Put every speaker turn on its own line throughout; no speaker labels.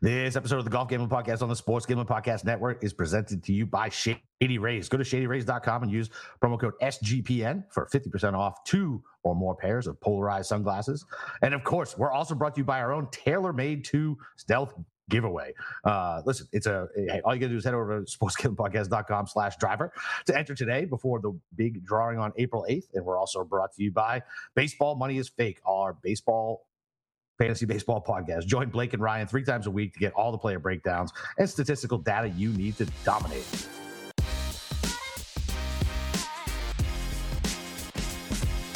This episode of the Golf Gambling Podcast on the Sports Gambling Podcast Network is presented to you by Shady Rays. Go to shadyrays.com and use promo code SGPN for 50% off two or more pairs of polarized sunglasses. And of course, we're also brought to you by our own TaylorMade two stealth giveaway. Uh, listen, it's a all you gotta do is head over to sportsgamblingpodcast.com slash driver to enter today before the big drawing on April 8th. And we're also brought to you by Baseball Money is Fake, our baseball fantasy baseball podcast. Join Blake and Ryan three times a week to get all the player breakdowns and statistical data you need to dominate.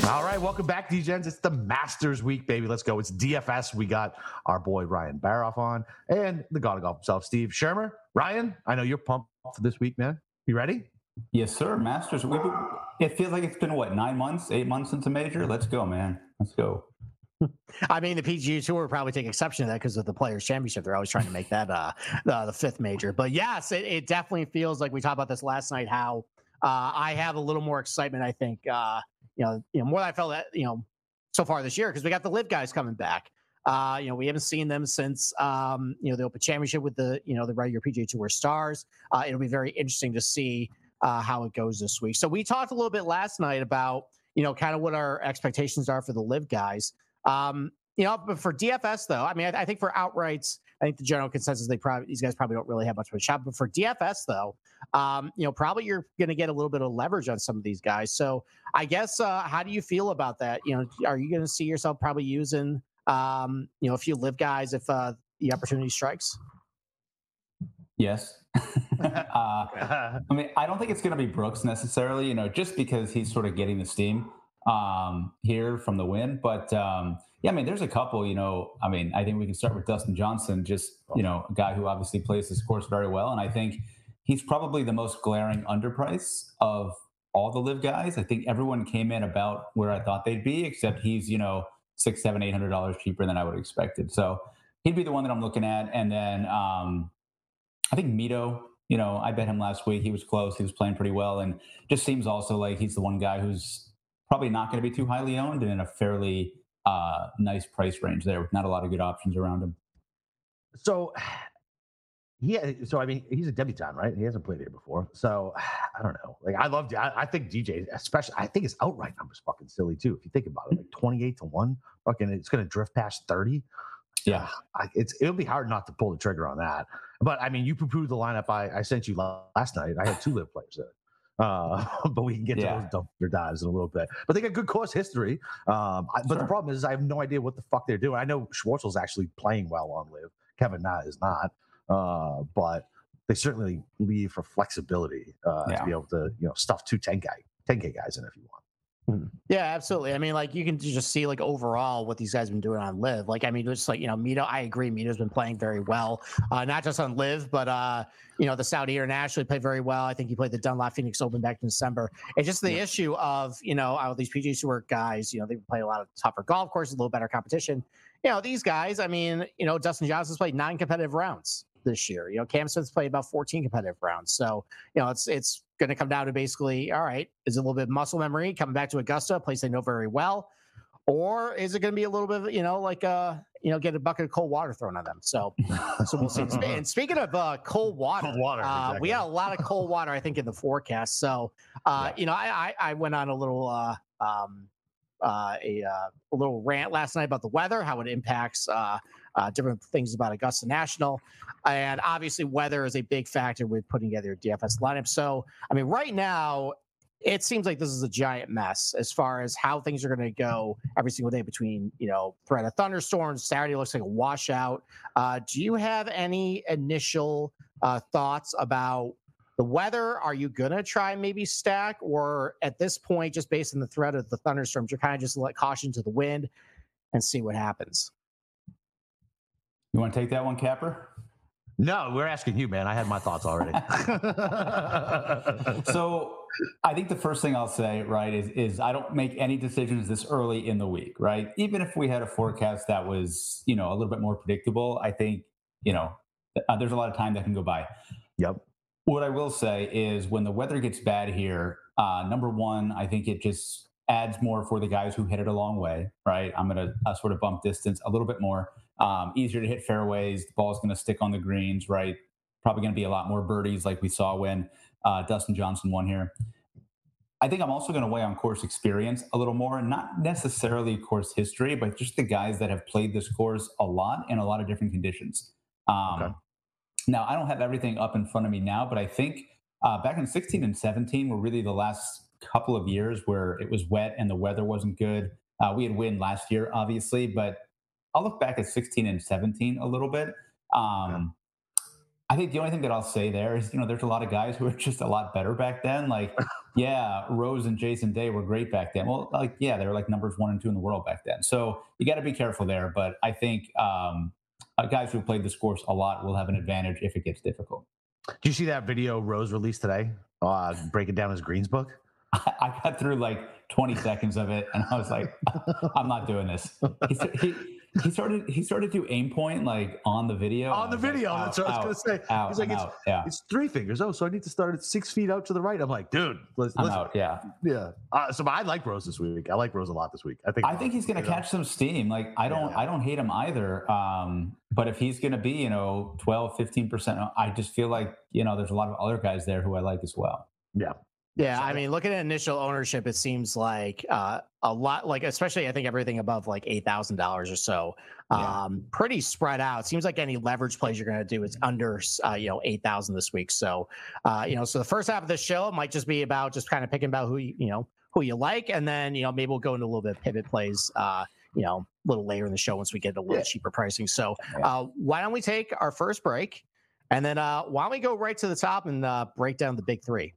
All right, welcome back, DGens. It's the Masters week, baby. Let's go. It's DFS. We got our boy Ryan Baroff on and the God of Golf himself, Steve Schirmer. Ryan, I know you're pumped for this week, man. You ready?
Yes, sir. Masters. It feels like it's been what nine months, eight months since a major. Let's go, man. Let's go.
I mean, the PGA Tour probably take exception to that because of the Players Championship. They're always trying to make that uh, the, the fifth major. But yes, it, it, definitely feels like we talked about this last night. How uh, I have a little more excitement. I think uh, you know, you know, more than I felt that, you know, so far this year because we got the LIV guys coming back. Uh, you know, we haven't seen them since um, you know the Open Championship with the you know the regular PGA Tour stars. Uh, it'll be very interesting to see uh, how it goes this week. So we talked a little bit last night about you know kind of what our expectations are for the LIV guys. Um, you know, but for DFS though, I mean, I, I think for outrights, I think the general consensus they probably these guys probably don't really have much of a shot. But for DFS though, um, you know, probably you're going to get a little bit of leverage on some of these guys. So I guess uh, how do you feel about that? You know, are you going to see yourself probably using um, you know a few LIV guys if uh, the opportunity strikes?
Yes. uh, I mean, I don't think it's going to be Brooks necessarily. You know, just because he's sort of getting the steam um, here from the win, but. Um, yeah, I mean, there's a couple, you know, I mean, I think we can start with Dustin Johnson, just, you know, a guy who obviously plays this course very well. And I think he's probably the most glaring underprice of all the LIV guys. I think everyone came in about where I thought they'd be, except he's, you know, six, seven, eight hundred dollars cheaper than I would have expected. So he'd be the one that I'm looking at. And then um, I think Mito, you know, I bet him last week. He was close. He was playing pretty well. And just seems also like he's the one guy who's probably not going to be too highly owned and in a fairly uh, nice price range there with not a lot of good options around him.
So, yeah. So I mean, he's a debutant, right? He hasn't played here before. So I don't know. Like I love. I, I think DJ, especially. I think his outright number's fucking silly too. If you think about it, like twenty eight to one, fucking, it's going to drift past thirty.
Yeah,
I, it's it'll be hard not to pull the trigger on that. But I mean, you poo-pooed the lineup I, I sent you last night. I had two LIV players there. Uh, but we can get yeah. to those dumpster dives in a little bit. But they got good course history. Um, I, but sure. the problem is, I have no idea what the fuck they're doing. I know Schwartzel's actually playing well on LIV. Kevin Na is not. Uh, but they certainly leave for flexibility uh, yeah. to be able to, you know, stuff two 10 guy, 10K guys in if you want.
Hmm. Yeah, absolutely. I mean, like you can just see like overall what these guys have been doing on LIV. Like, I mean, just like you know, Mito. I agree, Mito's been playing very well, uh, not just on LIV, but uh, you know, the Saudi International played very well. I think he played the Dunlop Phoenix Open back in December. It's just the yeah. issue of you know, all these PGA Tour guys. You know, they play a lot of tougher golf courses, a little better competition. You know, these guys. I mean, you know, Dustin Johnson's played nine competitive rounds this year. You know, Cam Smith's played about 14 competitive rounds. So, you know, it's it's going to come down to basically, all right, is it a little bit muscle memory coming back to Augusta, a place they know very well, or is it going to be a little bit, you know, like uh, you know, get a bucket of cold water thrown on them? So, so we'll see. And speaking of uh, cold water, cold water uh, exactly. we got a lot of cold water, I think, in the forecast. So, uh, yeah. you know, I, I, I went on a little uh, um, uh, a, uh, a little rant last night about the weather, how it impacts uh, uh, different things about Augusta National. And obviously, weather is a big factor with putting together your DFS lineup. So, I mean, right now, it seems like this is a giant mess as far as how things are going to go every single day between, you know, threat of thunderstorms. Saturday looks like a washout. Uh, do you have any initial uh, thoughts about the weather? Are you going to try maybe stack? Or at this point, just based on the threat of the thunderstorms, you're kind of just let caution to the wind and see what happens?
You want to take that one, Capper?
No, we're asking you, man. I had my thoughts already.
so I think the first thing I'll say, right, is is I don't make any decisions this early in the week, right? Even if we had a forecast that was, you know, a little bit more predictable, I think, you know, uh, there's a lot of time that can go by.
Yep.
What I will say is when the weather gets bad here, uh, number one, I think it just adds more for the guys who hit it a long way, right? I'm going to uh, sort of bump distance a little bit more. Um, easier to hit fairways. The ball's going to stick on the greens, right? Probably going to be a lot more birdies, like we saw when uh, Dustin Johnson won here. I think I'm also going to weigh on course experience a little more, and not necessarily course history, but just the guys that have played this course a lot in a lot of different conditions. Um, okay. Now, I don't have everything up in front of me now, but I think uh, back in 16 and 17 were really the last couple of years where it was wet and the weather wasn't good. Uh, we had wind last year, obviously, but I'll look back at 16 and 17 a little bit. Um, I think the only thing that I'll say there is, you know, there's a lot of guys who are just a lot better back then. Like, yeah, Rose and Jason Day were great back then. Well, like, yeah, they were like numbers one and two in the world back then. So you got to be careful there. But I think um, uh, guys who played this course a lot will have an advantage if it gets difficult.
Do you see that video Rose released today, uh, breaking down his greens book?
I got through like 20 seconds of it, and I was like, I'm not doing this. He, he, he started he started to aim point like on the video.
On the video, like, that's what I was gonna say. Out, He's like, it's, yeah. it's three fingers. Oh, so I need to start at six feet out to the right. I'm like, dude, let's,
I'm out. Yeah,
yeah. Uh, so I like Rose this week. I like Rose a lot this week. I think.
I think he's gonna catch know. some steam. Like I don't yeah. I don't hate him either. Um, but if he's gonna be you know 12, 15 percent, I just feel like you know there's a lot of other guys there who I like as well.
Yeah.
Yeah, I mean, looking at initial ownership, it seems like uh, a lot, like especially I think everything above like eight thousand dollars or so, um, pretty spread out. Seems like any leverage plays you're going to do is under, uh, you know, eight thousand this week. So, uh, you know, so the first half of the show might just be about just kind of picking about who you, you know who you like, and then you know maybe we'll go into a little bit of pivot plays. Uh, you know, a little later in the show once we get a little yeah. cheaper pricing. So, uh, why don't we take our first break, and then uh, why don't we go right to the top and uh, break down the big three?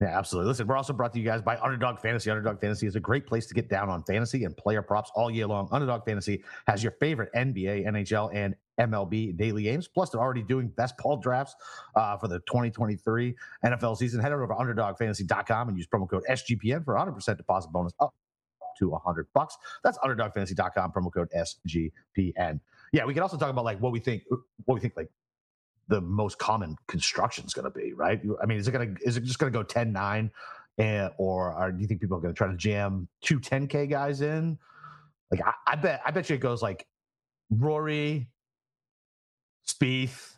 Yeah, absolutely. Listen, we're also brought to you guys by Underdog Fantasy. Underdog Fantasy is a great place to get down on fantasy and player props all year long. Underdog Fantasy has your favorite NBA, NHL, and MLB daily games. Plus, they're already doing best ball drafts uh, for the 2023 NFL season. Head over to underdogfantasy.com and use promo code SGPN for 100% deposit bonus up to 100 bucks. That's underdogfantasy.com, promo code SGPN. Yeah, we can also talk about like what we think, what we think like the most common construction is going to be, right? I mean, is it going to is it just going to go 10 9 and, or are, do you think people are going to try to jam two 10k guys in? Like I, I bet I bet you it goes like Rory, Spieth,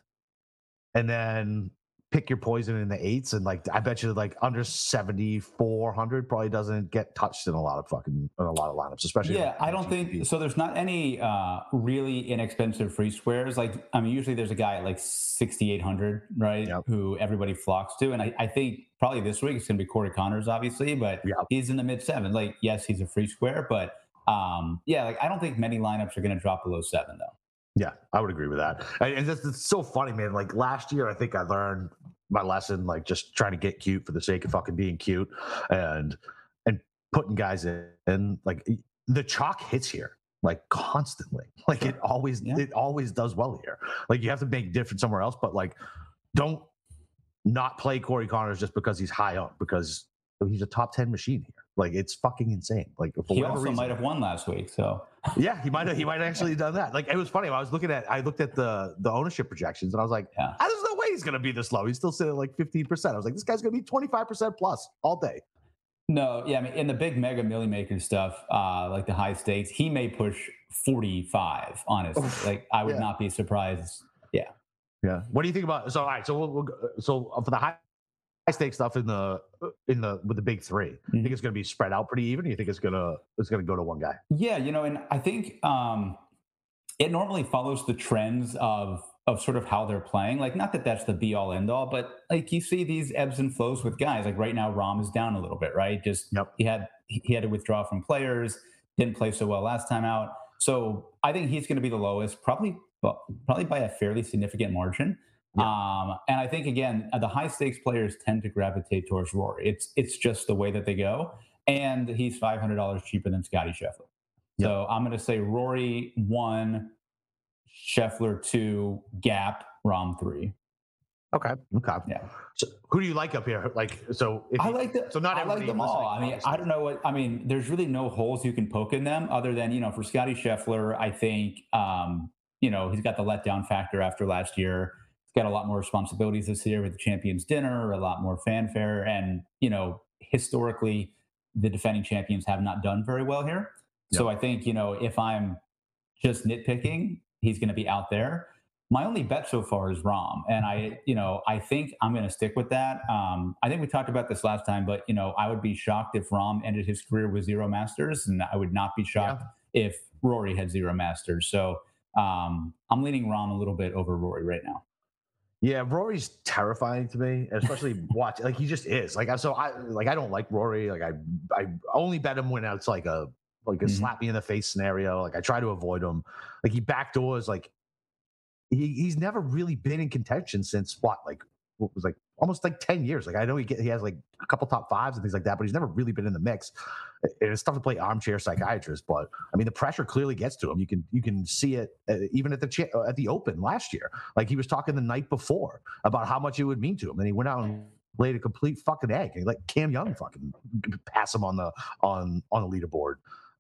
and then pick your poison in the eights and like I bet you like under 7400 probably doesn't get touched in a lot of fucking in a lot of lineups especially
yeah I don't think so. There's not any uh really inexpensive free squares. Like I mean usually there's a guy at like 6800 right yep. who everybody flocks to. And I, I think probably this week it's gonna be Corey Conners, obviously but yep. he's in the mid seven. Like yes he's a free square but um yeah like I don't think many lineups are gonna drop below seven though
yeah, I would agree with that. And it's, it's so funny, man. Like last year, I think I learned my lesson, like just trying to get cute for the sake of fucking being cute, and and putting guys in. And like the chalk hits here like constantly. Like sure. it always yeah. it always does well here. Like you have to make different somewhere else, but like don't not play Corey Conners just because he's high up because he's a top ten machine here. Like it's fucking insane. Like
he also reason, might have won last week. So
yeah, he might have. He might have actually done that. Like it was funny. I was looking at. I looked at the the ownership projections, and I was like, yeah. "There's no way he's going to be this low. He's still sitting at like 15 percent." I was like, "This guy's going to be 25 percent plus all day."
No, yeah, I mean, in the big mega Milly Maker stuff, uh, like the high stakes, he may push 45. Honestly, like I would yeah. not be surprised. Yeah.
Yeah. What do you think about? So all right. So we'll, we'll so for the high high stake stuff in the in the with the big 3 mm-hmm. You think it's going to be spread out pretty even? you think it's gonna it's gonna go to one guy?
Yeah, you know, and I think um, it normally follows the trends of of sort of how they're playing. Like, not that that's the be all end all, but like you see these ebbs and flows with guys. Like right now, Rahm is down a little bit, right? Just yep. he had he had to withdraw from players, didn't play so well last time out. So I think he's going to be the lowest, probably well, probably by a fairly significant margin. Yeah. Um, and I think again, uh, the high stakes players tend to gravitate towards Rory. It's it's just the way that they go, and he's five hundred dollars cheaper than Scotty Scheffler. Yeah. So I'm going to say Rory one, Scheffler two, Gap, Rahm three.
Okay. Okay. Yeah. So who do you like up here? Like, so
I like the, so not I like them all. I mean, I don't know what I mean. There's really no holes you can poke in them other than you know for Scotty Scheffler. I think um, you know he's got the letdown factor after last year got a lot more responsibilities this year with the champions dinner, a lot more fanfare, and you know historically the defending champions have not done very well here. Yep. So I think you know if I'm just nitpicking, he's going to be out there. My only bet so far is Rahm, and I, you know, I think I'm going to stick with that. Um, I think we talked about this last time, but you know, I would be shocked if Rahm ended his career with zero Masters, and I would not be shocked yeah. if Rory had zero Masters. So um, I'm leaning Rahm a little bit over Rory right now.
Yeah, Rory's terrifying to me, especially watch like he just is. Like so I like I don't like Rory. Like I I only bet him when it's like a like a mm-hmm. slap me in the face scenario. Like I try to avoid him. Like he backdoors like he, he's never really been in contention since what like what was like almost like 10 years. Like I know he get, he has like a couple top fives and things like that, but he's never really been in the mix. It's tough to play armchair psychiatrist, but I mean the pressure clearly gets to him. You can you can see it uh, even at the cha- at the Open last year. Like he was talking the night before about how much it would mean to him, and he went out and laid a complete fucking egg. He let Cam Young fucking pass him on the on on the leaderboard.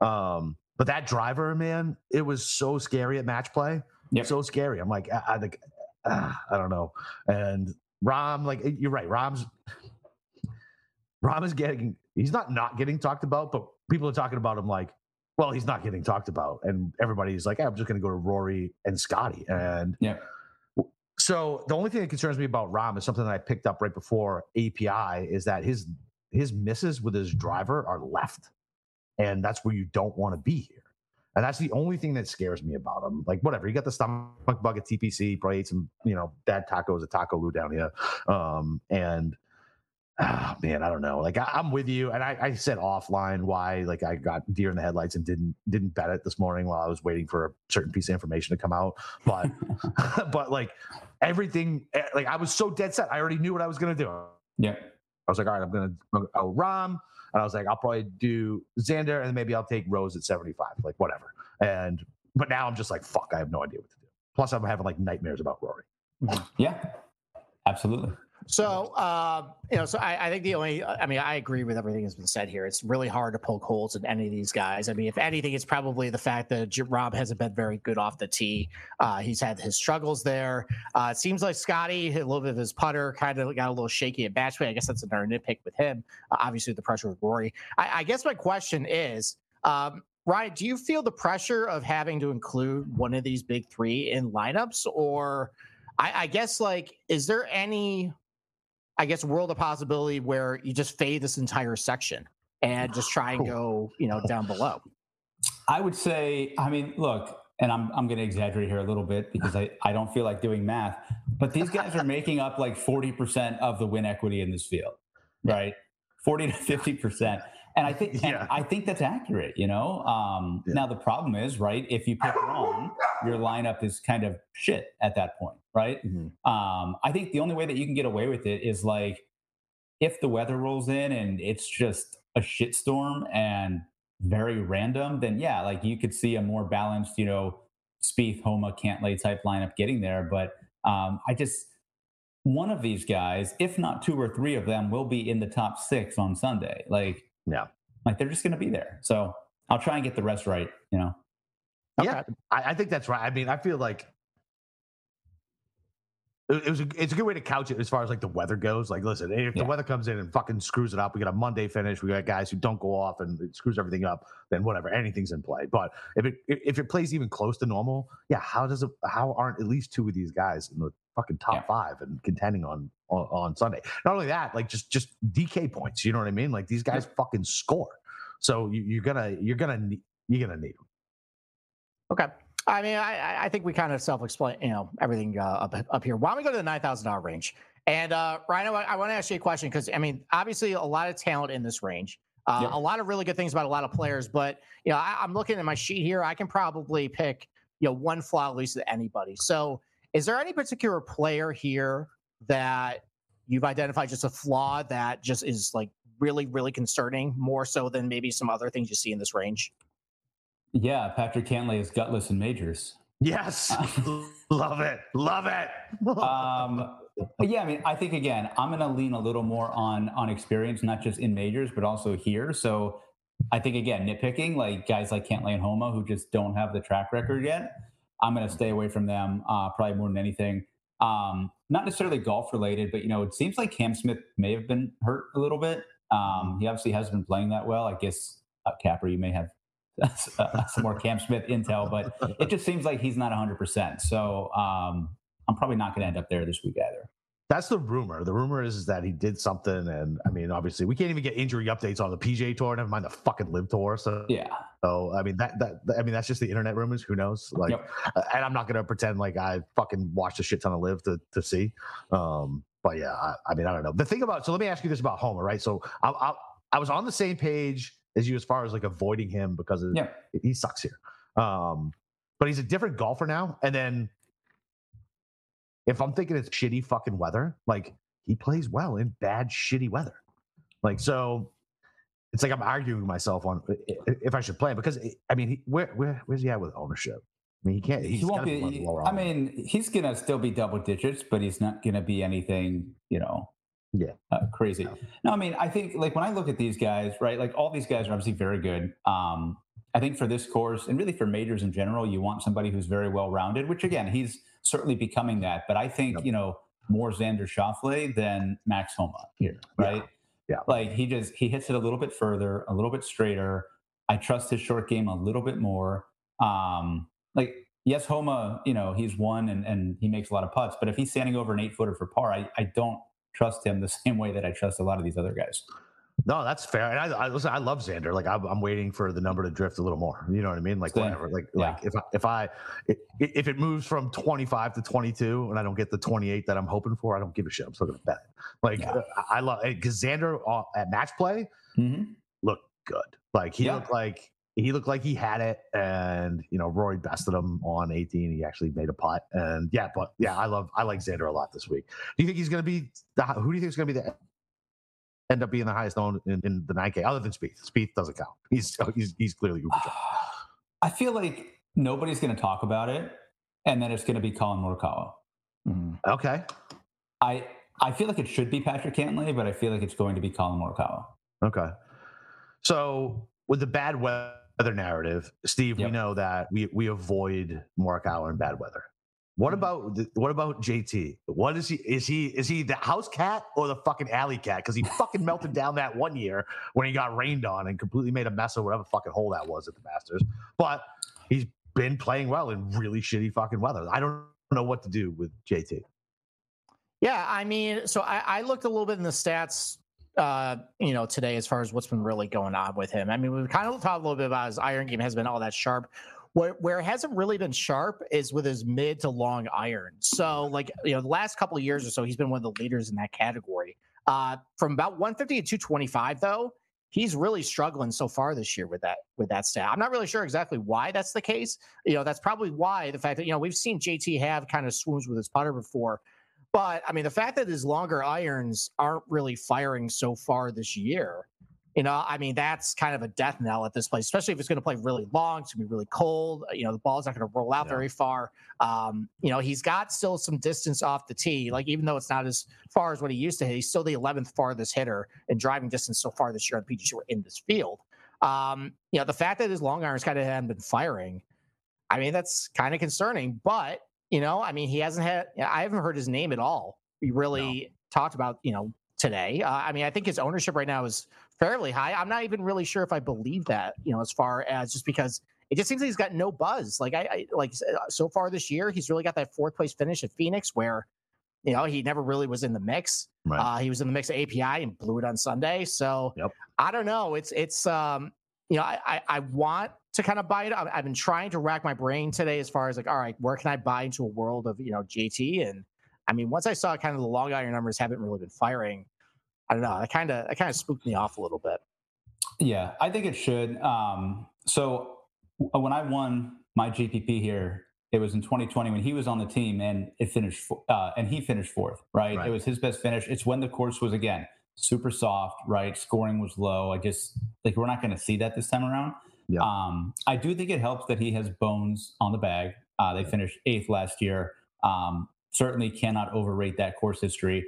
Um, but that driver, man, it was so scary at match play. Yep. So scary. I'm like, I, I think, uh, I don't know. And Rahm, like you're right. Rahm's Rahm is getting. He's not not getting talked about, but people are talking about him like, well, he's not getting talked about, and everybody's like, hey, I'm just going to go to Rory and Scotty, and
yeah.
So the only thing that concerns me about Rahm is something that I picked up right before API is that his his misses with his driver are left, and that's where you don't want to be here. And that's the only thing that scares me about him. Like, whatever, you got the stomach bug at TPC, probably ate some, you know, bad tacos at Taco Lu down here. Um, and oh, man, I don't know. Like, I, am with you. And I, I, said offline why, like, I got deer in the headlights and didn't didn't bet it this morning while I was waiting for a certain piece of information to come out. But, but like, everything, eh, like, I was so dead set. I already knew what I was going to do.
Yeah.
I was like, all right, I'm going to, oh, Rahm. And I was like, I'll probably do Xander and maybe I'll take Rose at 75, like whatever. And but now I'm just like, fuck, I have no idea what to do. Plus, I'm having like nightmares about Rory.
Yeah, absolutely.
So, uh, you know, so I, I, think the only, I mean, I agree with everything that's been said here. It's really hard to poke holes in any of these guys. I mean, if anything, it's probably the fact that Rahm hasn't been very good off the tee. Uh, he's had his struggles there. Uh, it seems like Scotty, a little bit of his putter kind of got a little shaky at match. I guess that's another nitpick with him. Uh, obviously, the pressure with Rory. I, I guess my question is, um, Ryan, do you feel the pressure of having to include one of these big three in lineups, or I, I guess like, is there any I guess, world of possibility where you just fade this entire section and just try and go, you know, down below.
I would say, I mean, look, and I'm I'm going to exaggerate here a little bit because I I don't feel like doing math, but these guys are making up like 40% of the win equity in this field, right? 40 to 50%. And I think yeah. I think that's accurate, you know. Um, yeah. Now the problem is, right? If you pick wrong, your lineup is kind of shit at that point, right? Mm-hmm. Um, I think the only way that you can get away with it is like if the weather rolls in and it's just a shitstorm and very random, then yeah, like you could see a more balanced, you know, Spieth, Homa, Cantlay type lineup getting there. But um, I just one of these guys, if not two or three of them, will be in the top six on Sunday. Like
yeah.
Like they're just going to be there. So I'll try and get the rest right, you know?
Okay. Yeah, I, I, think that's right. I mean, I feel like it, was a, it's a good way to couch it as far as like the weather goes. Like, listen, if yeah. the weather comes in and fucking screws it up, we got a Monday finish. We got guys who don't go off and it screws everything up. Then whatever, anything's in play. But if it if it plays even close to normal, yeah, how does it? How aren't at least two of these guys in the fucking top yeah. five and contending on, on, on Sunday. Not only that, like just just DK points. You know what I mean? Like these guys yeah. fucking score. So you, are gonna you're gonna you're gonna need them.
Okay. I mean, I, I think we kind of self-explain, you know, everything uh, up up here. Why don't we go to the nine thousand dollar range? And uh, Ryan, I, I want to ask you a question because I mean, obviously, a lot of talent in this range. Uh, yep. A lot of really good things about a lot of players, but you know, I, I'm looking at my sheet here. I can probably pick you know one flaw at least to anybody. So is there any particular player here that you've identified just a flaw that just is like really, really concerning, more so than maybe some other things you see in this range?
Yeah, Patrick Cantlay is gutless in majors.
Yes, love it, love it.
um, yeah, I mean, I think again, I'm going to lean a little more on on experience, not just in majors, but also here. So I think again, nitpicking like guys like Cantlay and Homa who just don't have the track record yet. I'm going to stay away from them uh, probably more than anything. Um, not necessarily golf related, but you know, it seems like Cam Smith may have been hurt a little bit. Um, he obviously hasn't been playing that well. I guess uh, Capper, you may have uh, some more Cam Smith intel, but it just seems like he's not 100%. So um, I'm probably not going to end up there this week either.
That's the rumor. The rumor is that he did something, and I mean, obviously, we can't even get injury updates on the PGA Tour. Never mind the fucking LIV Tour. So
yeah.
So I mean, that that I mean, that's just the internet rumors. Who knows? Like, yep. uh, and I'm not gonna pretend like I fucking watched a shit ton of LIV to to see. Um, but yeah, I, I, mean, I don't know. The thing about so let me ask you this about Homa, right? So I, I, I was on the same page as you as far as like avoiding him because of,
yeah.
he sucks here. Um, but he's a different golfer now. And then if I'm thinking it's shitty fucking weather, like he plays well in bad shitty weather. Like so, it's like I'm arguing myself on if I should play him because I mean, he, where where where's he at with ownership? I mean, he can't.
he won't be. I mean, he's gonna still be double digits, but he's not gonna be anything, you know,
yeah,
uh, crazy. No, I mean, I think like when I look at these guys, right? Like all these guys are obviously very good. Um, I think for this course and really for majors in general, you want somebody who's very well rounded. Which again, he's certainly becoming that. But I think yep. you know more Xander Schauffele than Max Homa here, right?
Yeah. yeah.
Like he just he hits it a little bit further, a little bit straighter. I trust his short game a little bit more. Um, like yes, Homa, you know, he's won and, and he makes a lot of putts, but if he's standing over an eight footer for par, I, I don't trust him the same way that I trust a lot of these other guys.
No, that's fair. And I, I listen. I love Xander. Like I'm, I'm, waiting for the number to drift a little more. You know what I mean? Like Same. whatever. Like yeah. like if I, if I if it moves from 25 to 22 and I don't get the 28 that I'm hoping for, I don't give a shit. I'm still gonna bet. Like yeah. I, I love because Xander uh, at match play mm-hmm. looked good. Like he yeah. looked like he looked like he had it, and you know Rory bested him on 18. He actually made a putt, and yeah, but yeah, I love I like Xander a lot this week. Do you think he's going to be the, who do you think is going to be the end up being the highest owned in, in, the 9K other than Spieth? Spieth doesn't count. He's he's he's clearly Uber.
I feel like nobody's going to talk about it, and then it's going to be Collin Morikawa.
Mm-hmm. Okay.
I I feel like it should be Patrick Cantlay, but I feel like it's going to be Collin Morikawa.
Okay. So with the bad weather weather narrative, Steve, yep. we know that we we avoid Morikawa in bad weather. What mm-hmm. about what about JT? What is he? Is he is he the house cat or the fucking alley cat? Because he fucking melted down that one year when he got rained on and completely made a mess of whatever fucking hole that was at the Masters. But he's been playing well in really shitty fucking weather. I don't know what to do with JT.
Yeah, I mean, so I, I looked a little bit in the stats uh, you know, today as far as what's been really going on with him. I mean, we've kind of talked a little bit about his iron game has been all that sharp. Where, where it hasn't really been sharp is with his mid to long iron. So, like, you know, the last couple of years or so, he's been one of the leaders in that category. Uh, from about 150 to 225, though, he's really struggling so far this year with that with that stat. I'm not really sure exactly why that's the case. You know, that's probably why the fact that you know we've seen JT have kind of swoons with his putter before, but I mean, the fact that his longer irons aren't really firing so far this year, you know, I mean, that's kind of a death knell at this place, especially if it's going to play really long. It's going to be really cold. You know, the ball's not going to roll out yeah. very far. Um, you know, he's got still some distance off the tee. Like, even though it's not as far as what he used to hit, he's still the 11th farthest hitter in driving distance so far this year on PGA Tour in this field. Um, you know, the fact that his long irons kind of haven't been firing, I mean, that's kind of concerning. But you know, I mean, he hasn't had. I haven't heard his name at all. He really no. talked about you know today. Uh, I mean, I think his ownership right now is fairly high. I'm not even really sure if I believe that. You know, as far as just because it just seems like he's got no buzz. Like I, I like uh, so far this year, he's really got that fourth place finish at Phoenix where you know, he never really was in the mix. Right. Uh, he was in the mix of API and blew it on Sunday. So
yep.
I don't know. It's it's um, you know, I I, I want to kind of buy it. I've been trying to rack my brain today as far as like, all right, where can I buy into a world of you know JT? And I mean, once I saw kind of the long iron numbers haven't really been firing, I don't know. That kind of that kind of spooked me off a little bit.
Yeah, I think it should. Um, so when I won my GPP here, it was in 2020 when he was on the team and it finished uh, and he finished fourth. Right? right, it was his best finish. It's when the course was again super soft. Right, scoring was low. I just like we're not going to see that this time around. Yeah. Um, I do think it helps that he has Bones on the bag. Uh, they finished eighth last year. Um, certainly cannot overrate that course history.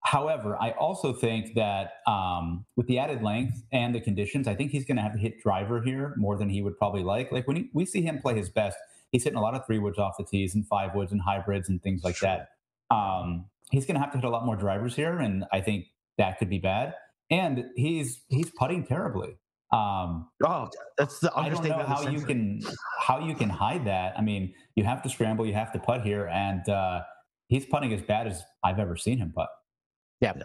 However, I also think that um, with the added length and the conditions, I think he's going to have to hit driver here more than he would probably like. Like when he, we see him play his best, he's hitting a lot of three woods off the tees and five woods and hybrids and things like sure. that. Um, he's going to have to hit a lot more drivers here, and I think that could be bad. And he's he's putting terribly. Um,
oh, that's the
I don't know how you can how you can hide that. I mean, you have to scramble, you have to putt here, and uh, he's putting as bad as I've ever seen him putt.
Yeah. yeah.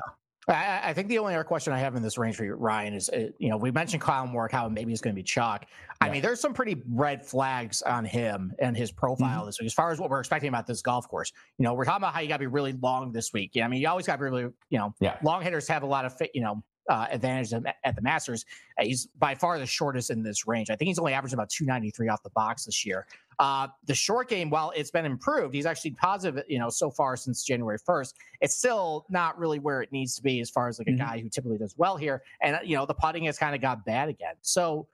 I, I, think the only other question I have in this range for you, Ryan is, uh, you know, we mentioned Kyle Moore, how maybe he's going to be chalk. Yeah. I mean, there's some pretty red flags on him and his profile mm-hmm. this week, as far as what we're expecting about this golf course. You know, we're talking about how you got to be really long this week. Yeah, I mean, you always got to be really, you know, yeah. long hitters have a lot of, you know, uh, advantage at the Masters. Uh, he's by far the shortest in this range. I think he's only averaging about 293 off the box this year. Uh, the short game, while it's been improved, he's actually positive, you know, so far since January 1st. It's still not really where it needs to be as far as like a mm-hmm. guy who typically does well here. And, uh, you know, the putting has kind of got bad again. So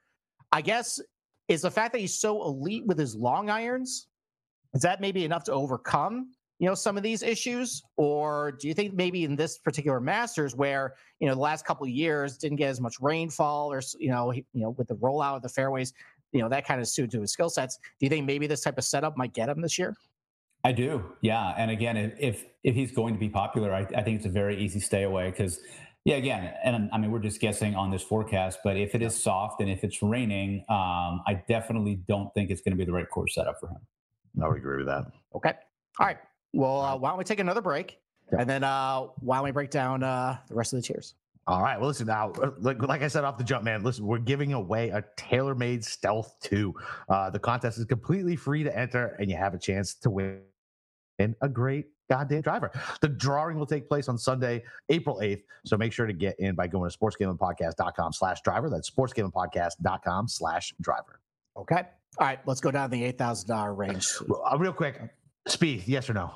I guess is the fact that he's so elite with his long irons, is that maybe enough to overcome you know some of these issues or do you think maybe in this particular masters where you know the last couple of years didn't get as much rainfall or you know you know with the rollout of the fairways you know that kind of suited to his skill sets do you think maybe this type of setup might get him this year
i do yeah and again if if he's going to be popular i, I think it's a very easy stay away because yeah, again, and I mean, we're just guessing on this forecast, but if it is soft and if it's raining, um, I definitely don't think it's going to be the right course setup for him.
I would agree with that.
Okay. All right. Well, uh, why don't we take another break, and then uh, why don't we break down uh, the rest of the tiers?
All right. Well, listen now. Uh, like, like, I said off the jump, man. Listen, we're giving away a TaylorMade Stealth Two. Uh, the contest is completely free to enter, and you have a chance to win a great goddamn driver. The drawing will take place on Sunday, April 8th. So make sure to get in by going to sportsgamblingpodcast.com slash driver. That's sportsgamblingpodcast.com slash driver.
Okay. All right. Let's go down the $8,000 range.
Uh, real quick. Speed, yes or no?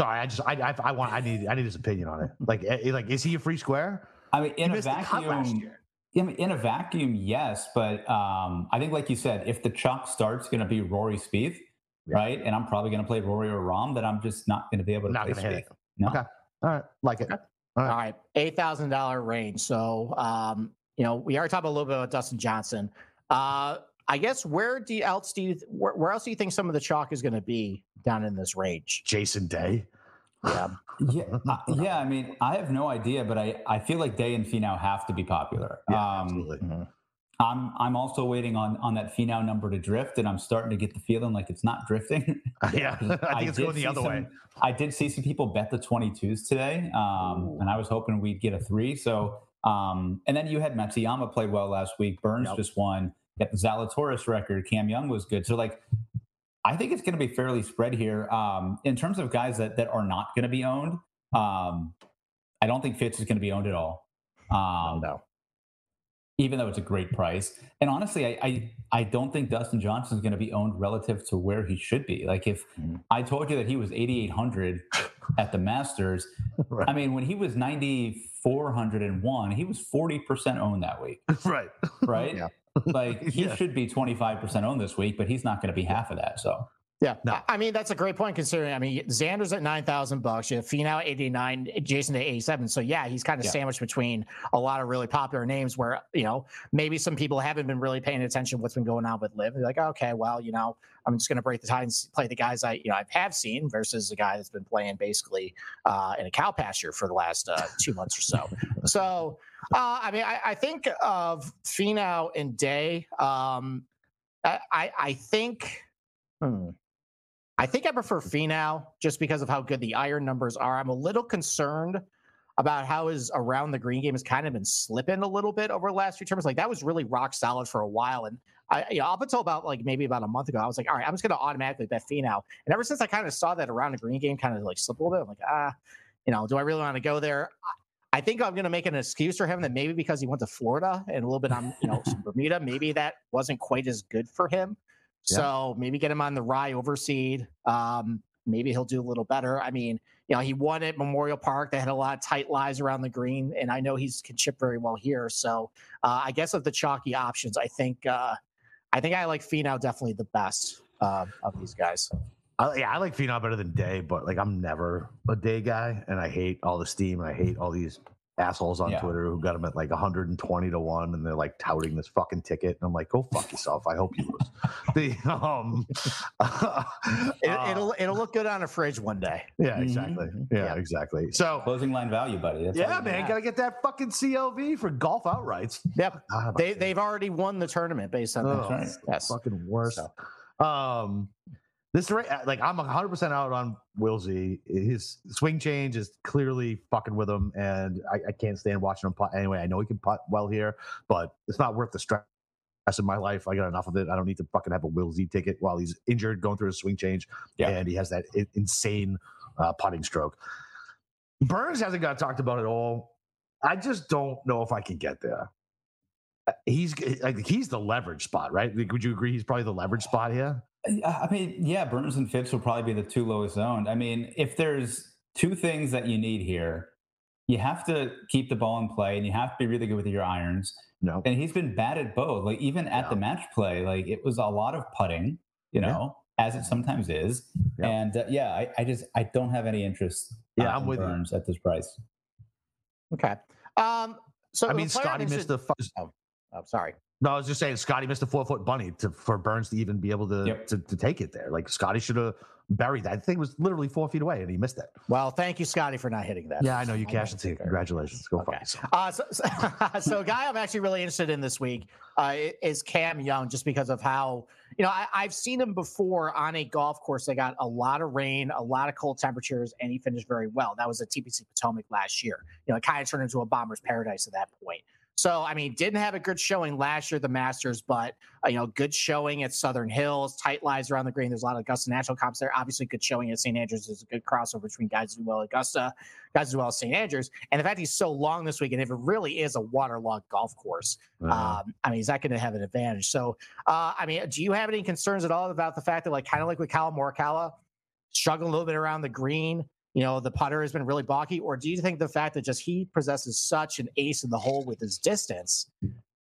Sorry, I just I, I, I want I need I need his opinion on it. Like eh, like is he a free square?
I mean, in a vacuum. I mean, in a vacuum, yes, but um, I think, like you said, if the chalk starts going to be Rory Spieth, yeah. right, and I'm probably going to play Rory or Rahm, then I'm just not going to be able to not play Spieth. It.
No. Okay, all right, like it.
All right, All right. eight thousand dollar range. So, um, you know, we already talked a little bit about Dustin Johnson. Uh, I guess where do you else do you where, where else do you think some of the chalk is going to be down in this range?
Jason Day.
Yeah. yeah. Uh, yeah. I mean, I have no idea, but I, I feel like Day and Finau have to be popular.
Yeah, um, absolutely. Mm-hmm.
I'm I'm also waiting on on that Finau number to drift, and I'm starting to get the feeling like it's not drifting.
yeah, I think I it's going the other
some,
way.
I did see some people bet the 22s today, um, and I was hoping we'd get a three. So, um, and then you had Matsuyama played well last week. Burns yep. just won got the Zalatoris record. Cam Young was good. So like, I think it's going to be fairly spread here. Um, in terms of guys that that are not going to be owned, um, I don't think Fitz is going to be owned at all. Um,
no.
Even though it's a great price, and honestly, I I, I don't think Dustin Johnson is going to be owned relative to where he should be. Like if mm-hmm. I told you that he was 8,800 at the Masters, right. I mean when he was 9,401, he was 40% owned that week.
Right.
Right. yeah. Like he yeah. should be 25% owned this week, but he's not going to be half of that. So
yeah, no. I mean that's a great point considering. I mean Xander's at nine thousand bucks. You have Finau eighty nine, Jason at eighty seven. So yeah, he's kind of yeah. sandwiched between a lot of really popular names. Where you know maybe some people haven't been really paying attention to what's been going on with LIV. They're like, okay, well, you know, I'm just going to break the tie and play the guys I you know I have seen versus a guy that's been playing basically uh, in a cow pasture for the last uh, two months or so. So uh, I mean, I, I, think of Finau and Day. Um, I I think. Hmm. I think I prefer Finau just because of how good the iron numbers are. I'm a little concerned about how his around the green game has kind of been slipping a little bit over the last few terms. Like that was really rock solid for a while. And I, you know, up until about like maybe about a month ago, I was like, all right, I'm just going to automatically bet Finau. And ever since I kind of saw that around the green game kind of like slip a little bit, I'm like, ah, you know, do I really want to go there? I think I'm going to make an excuse for him that maybe because he went to Florida and a little bit on, you know, Bermuda, maybe that wasn't quite as good for him. So maybe get him on the rye overseed. Um, maybe he'll do a little better. I mean, you know, he won at Memorial Park. They had a lot of tight lies around the green, and I know he's can chip very well here. So uh, I guess of the chalky options, I think uh, I think I like Finau definitely the best uh, of these guys.
I, yeah, I like Finau better than Day, but like I'm never a Day guy, and I hate all the steam and I hate all these assholes on
Yeah.
Twitter who got him at like 120 to one, and they're like touting this fucking ticket. And I'm like, go fuck yourself. I hope you lose. the um,
It,
uh,
it'll it'll look good on a fridge one day.
yeah, exactly.
Mhm.
Yeah,
Yeah.
exactly. So
Closing line value, buddy. That's
yeah, man,
have.
gotta get that fucking CLV for golf outrights.
Yep.
God,
They they've already won the tournament based on
Oh,
that.
right.
Yes.
fucking worst.
So.
Um, this ra- like I'm 100 percent out on Wilsey. His swing change is clearly fucking with him, and I, I can't stand watching him putt. Anyway, I know he can putt well here, but it's not worth the stress in my life. I got enough of it. I don't need to fucking have a Will Z ticket while he's injured, going through a swing change,
Yeah.
and he has that insane uh, putting stroke. Burns hasn't got talked about at all. I just don't know if I can get there. Uh, He's like he's the leverage spot, right? Like, Would you agree? He's probably the leverage spot here.
I mean, yeah, Burns and Fitz will probably be the two lowest owned. I mean, if there's two things that you need here, you have to keep the ball in play and you have to be really good with your irons.
No,
And he's been bad at both. Like even at the match play, like it was a lot of putting, you
Yeah.
know, as it sometimes is.
Yeah.
And uh, yeah, I, I just I don't have any interest.
Yeah,
uh,
I'm
in
with you.
Burns at this price.
Okay. Um. So
I mean Scotty
I'm
missed the. fu-
interested- Oh, sorry.
No, I was just saying Scotty missed a four foot bunny to for Burns to even be able to
Yep.
to, to take it there. Like Scotty should have buried that. It was literally four feet away, and he missed it.
Well, thank you, Scotty, for not hitting that.
Yeah, I know you cashed it too. Congratulations. Go
Okay. Uh, so, so, so a guy I'm actually really interested in this week uh, is Cam Young, just because of how you know I, I've seen him before on a golf course that got a lot of rain, a lot of cold temperatures, and he finished very well. That was at TPC Potomac last year. You know, it kind of turned into a bomber's paradise at that point. So, I mean, didn't have a good showing last year at the Masters, but uh, you know, good showing at Southern Hills, tight lies around the green. There's a lot of Augusta National comps there. Obviously, good showing at St. Andrews. There's a good crossover between guys who do well at Augusta, guys who do well at St. Andrews. And the fact he's so long this week, and if it really is a waterlogged golf course,
Uh,
um, I mean, is that going to have an advantage? So, uh, I mean, do you have any concerns at all about the fact that, like, kind of like with Cal Morikawa, struggling a little bit around the green? You know, the putter has been really balky, or do you think the fact that just he possesses such an ace in the hole with his distance?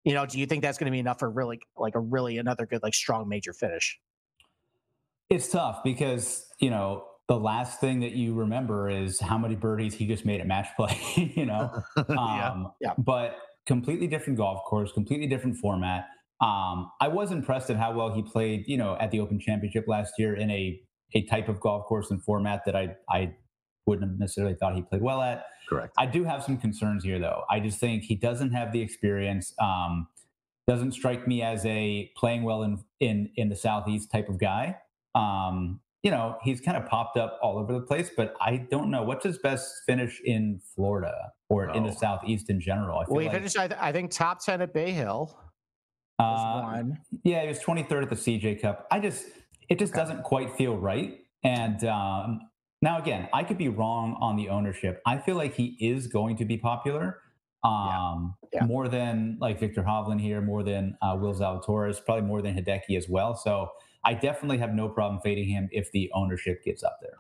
You know, do you think that's going to be enough for really, like, a really another good, like, strong major finish?
It's tough because, you know, the last thing that you remember is how many birdies he just made at match play, you know?
yeah.
Um,
Yeah.
But completely different golf course, completely different format. Um, I was impressed at how well he played, you know, at the Open Championship last year in a a type of golf course and format that I I wouldn't have necessarily thought he played well at.
Correct.
I do have some concerns here, though. I just think he doesn't have the experience. Um, doesn't strike me as a playing well in in in the southeast type of guy. Um, you know, he's kind of popped up all over the place, but I don't know what's his best finish in Florida or in the
Oh.
southeast in general. I feel
Well, he
like,
finished, I, th- I think, top 10 at Bay Hill.
uh,
one.
yeah, he was 23rd at the CJ Cup. I just, it just
Okay.
doesn't quite feel right. And um, now, again, I could be wrong on the ownership. I feel like he is going to be popular um,
Yeah.
more than like Viktor Hovland here, more than uh, Will Zalatoris, probably more than Hideki as well. So I definitely have no problem fading him if the ownership gets up there.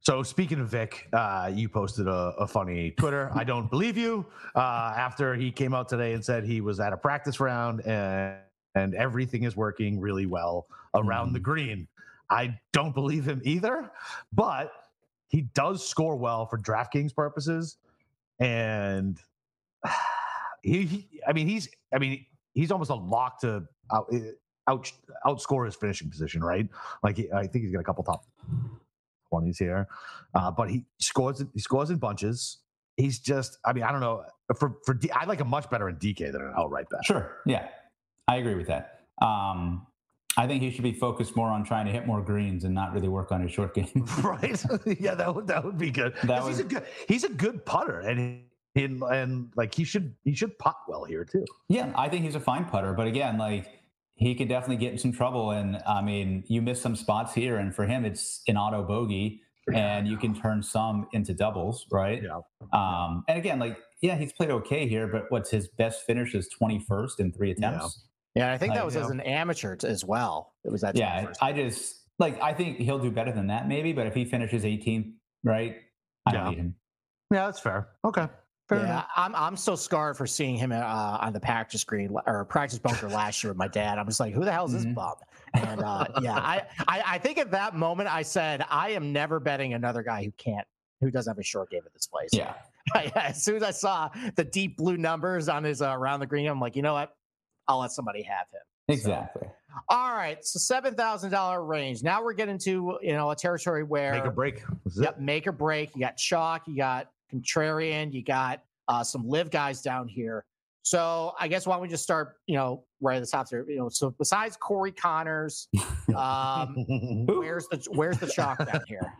So speaking of Vic, uh, you posted a, a funny Twitter. I don't believe you. Uh, after he came out today and said he was at a practice round and and everything is working really well around the green. I don't believe him either, but he does score well for DraftKings purposes, and he, he I mean, he's I mean, he's almost a lock to out, out outscore his finishing position, right? Like he, I think he's got a couple top twenties here, uh, but he scores he scores in bunches. He's just I mean I don't know for for D, I like him much better in DK than an outright bet.
Sure. Yeah, I agree with that. Um, I think he should be focused more on trying to hit more greens and not really work on his short game.
right? yeah, that would that would be good. 'Cause he's a good he's a good putter, and in and like he should he should putt well here too.
yeah, I think he's a fine putter, but again, like he could definitely get in some trouble. And I mean, you miss some spots here, and for him, it's an auto bogey, and you can turn some into doubles, right?
Yeah.
Um, and again, like yeah, he's played okay here, but what's his best finish is twenty first in three attempts.
Yeah, I think that
Like,
was as
know.
an amateur t- as well. It was that.
Yeah, I just like I think he'll do better than that, maybe. But if he finishes 18th, right, I don't
Yeah.
need him.
Yeah, that's fair. Okay. Fair
yeah,
enough.
I'm I'm so scarred for seeing him uh, on the practice green la- or practice bunker last year with my dad. I'm just like, who the hell is this
Mhm.
bum? And uh, yeah, I, I I think at that moment I said I am never betting another guy who can't who doesn't have a short game at this place.
Yeah,
as soon as I saw the deep blue numbers on his uh, around the green, I'm like, you know what? I'll let somebody have him.
Exactly.
So, all right, so seven thousand dollar range. Now we're getting to you know a territory where
make or break.
Yep, make or break. You got chalk, you got contrarian, you got uh, some LIV guys down here. So I guess why don't we just start, you know, right at the top there. You know, so besides Corey Conners, um, where's the where's the chalk down here?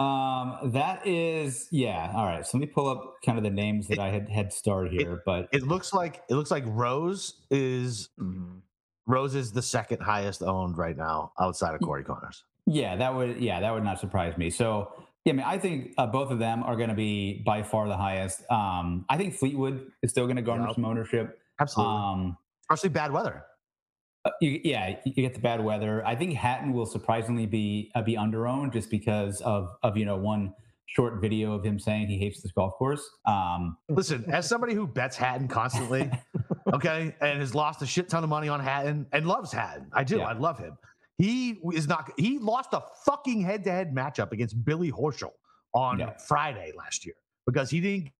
Um, that is yeah. All right. So let me pull up kind of the names that it, I had had starred here,
it,
but
it looks like it looks like Rose is mm-hmm. Rose is the second highest owned right now outside of Corey Conners.
Yeah, that would yeah that would not surprise me. So yeah, I mean, I think uh, both of them are going to be by far the highest. Um, I think Fleetwood is still going to garner yep. some ownership.
Absolutely. Um, Especially bad weather.
Uh, you, yeah, you get the bad weather. I think Hatton will surprisingly be uh, be underowned just because of of you know one short video of him saying he hates this golf course. Um,
Listen, as somebody who bets Hatton constantly, okay, and has lost a shit ton of money on Hatton and loves Hatton, I do. Yeah. I love him. He is not. He lost a fucking head-to-head matchup against Billy Horschel on yeah. Friday last year because he didn't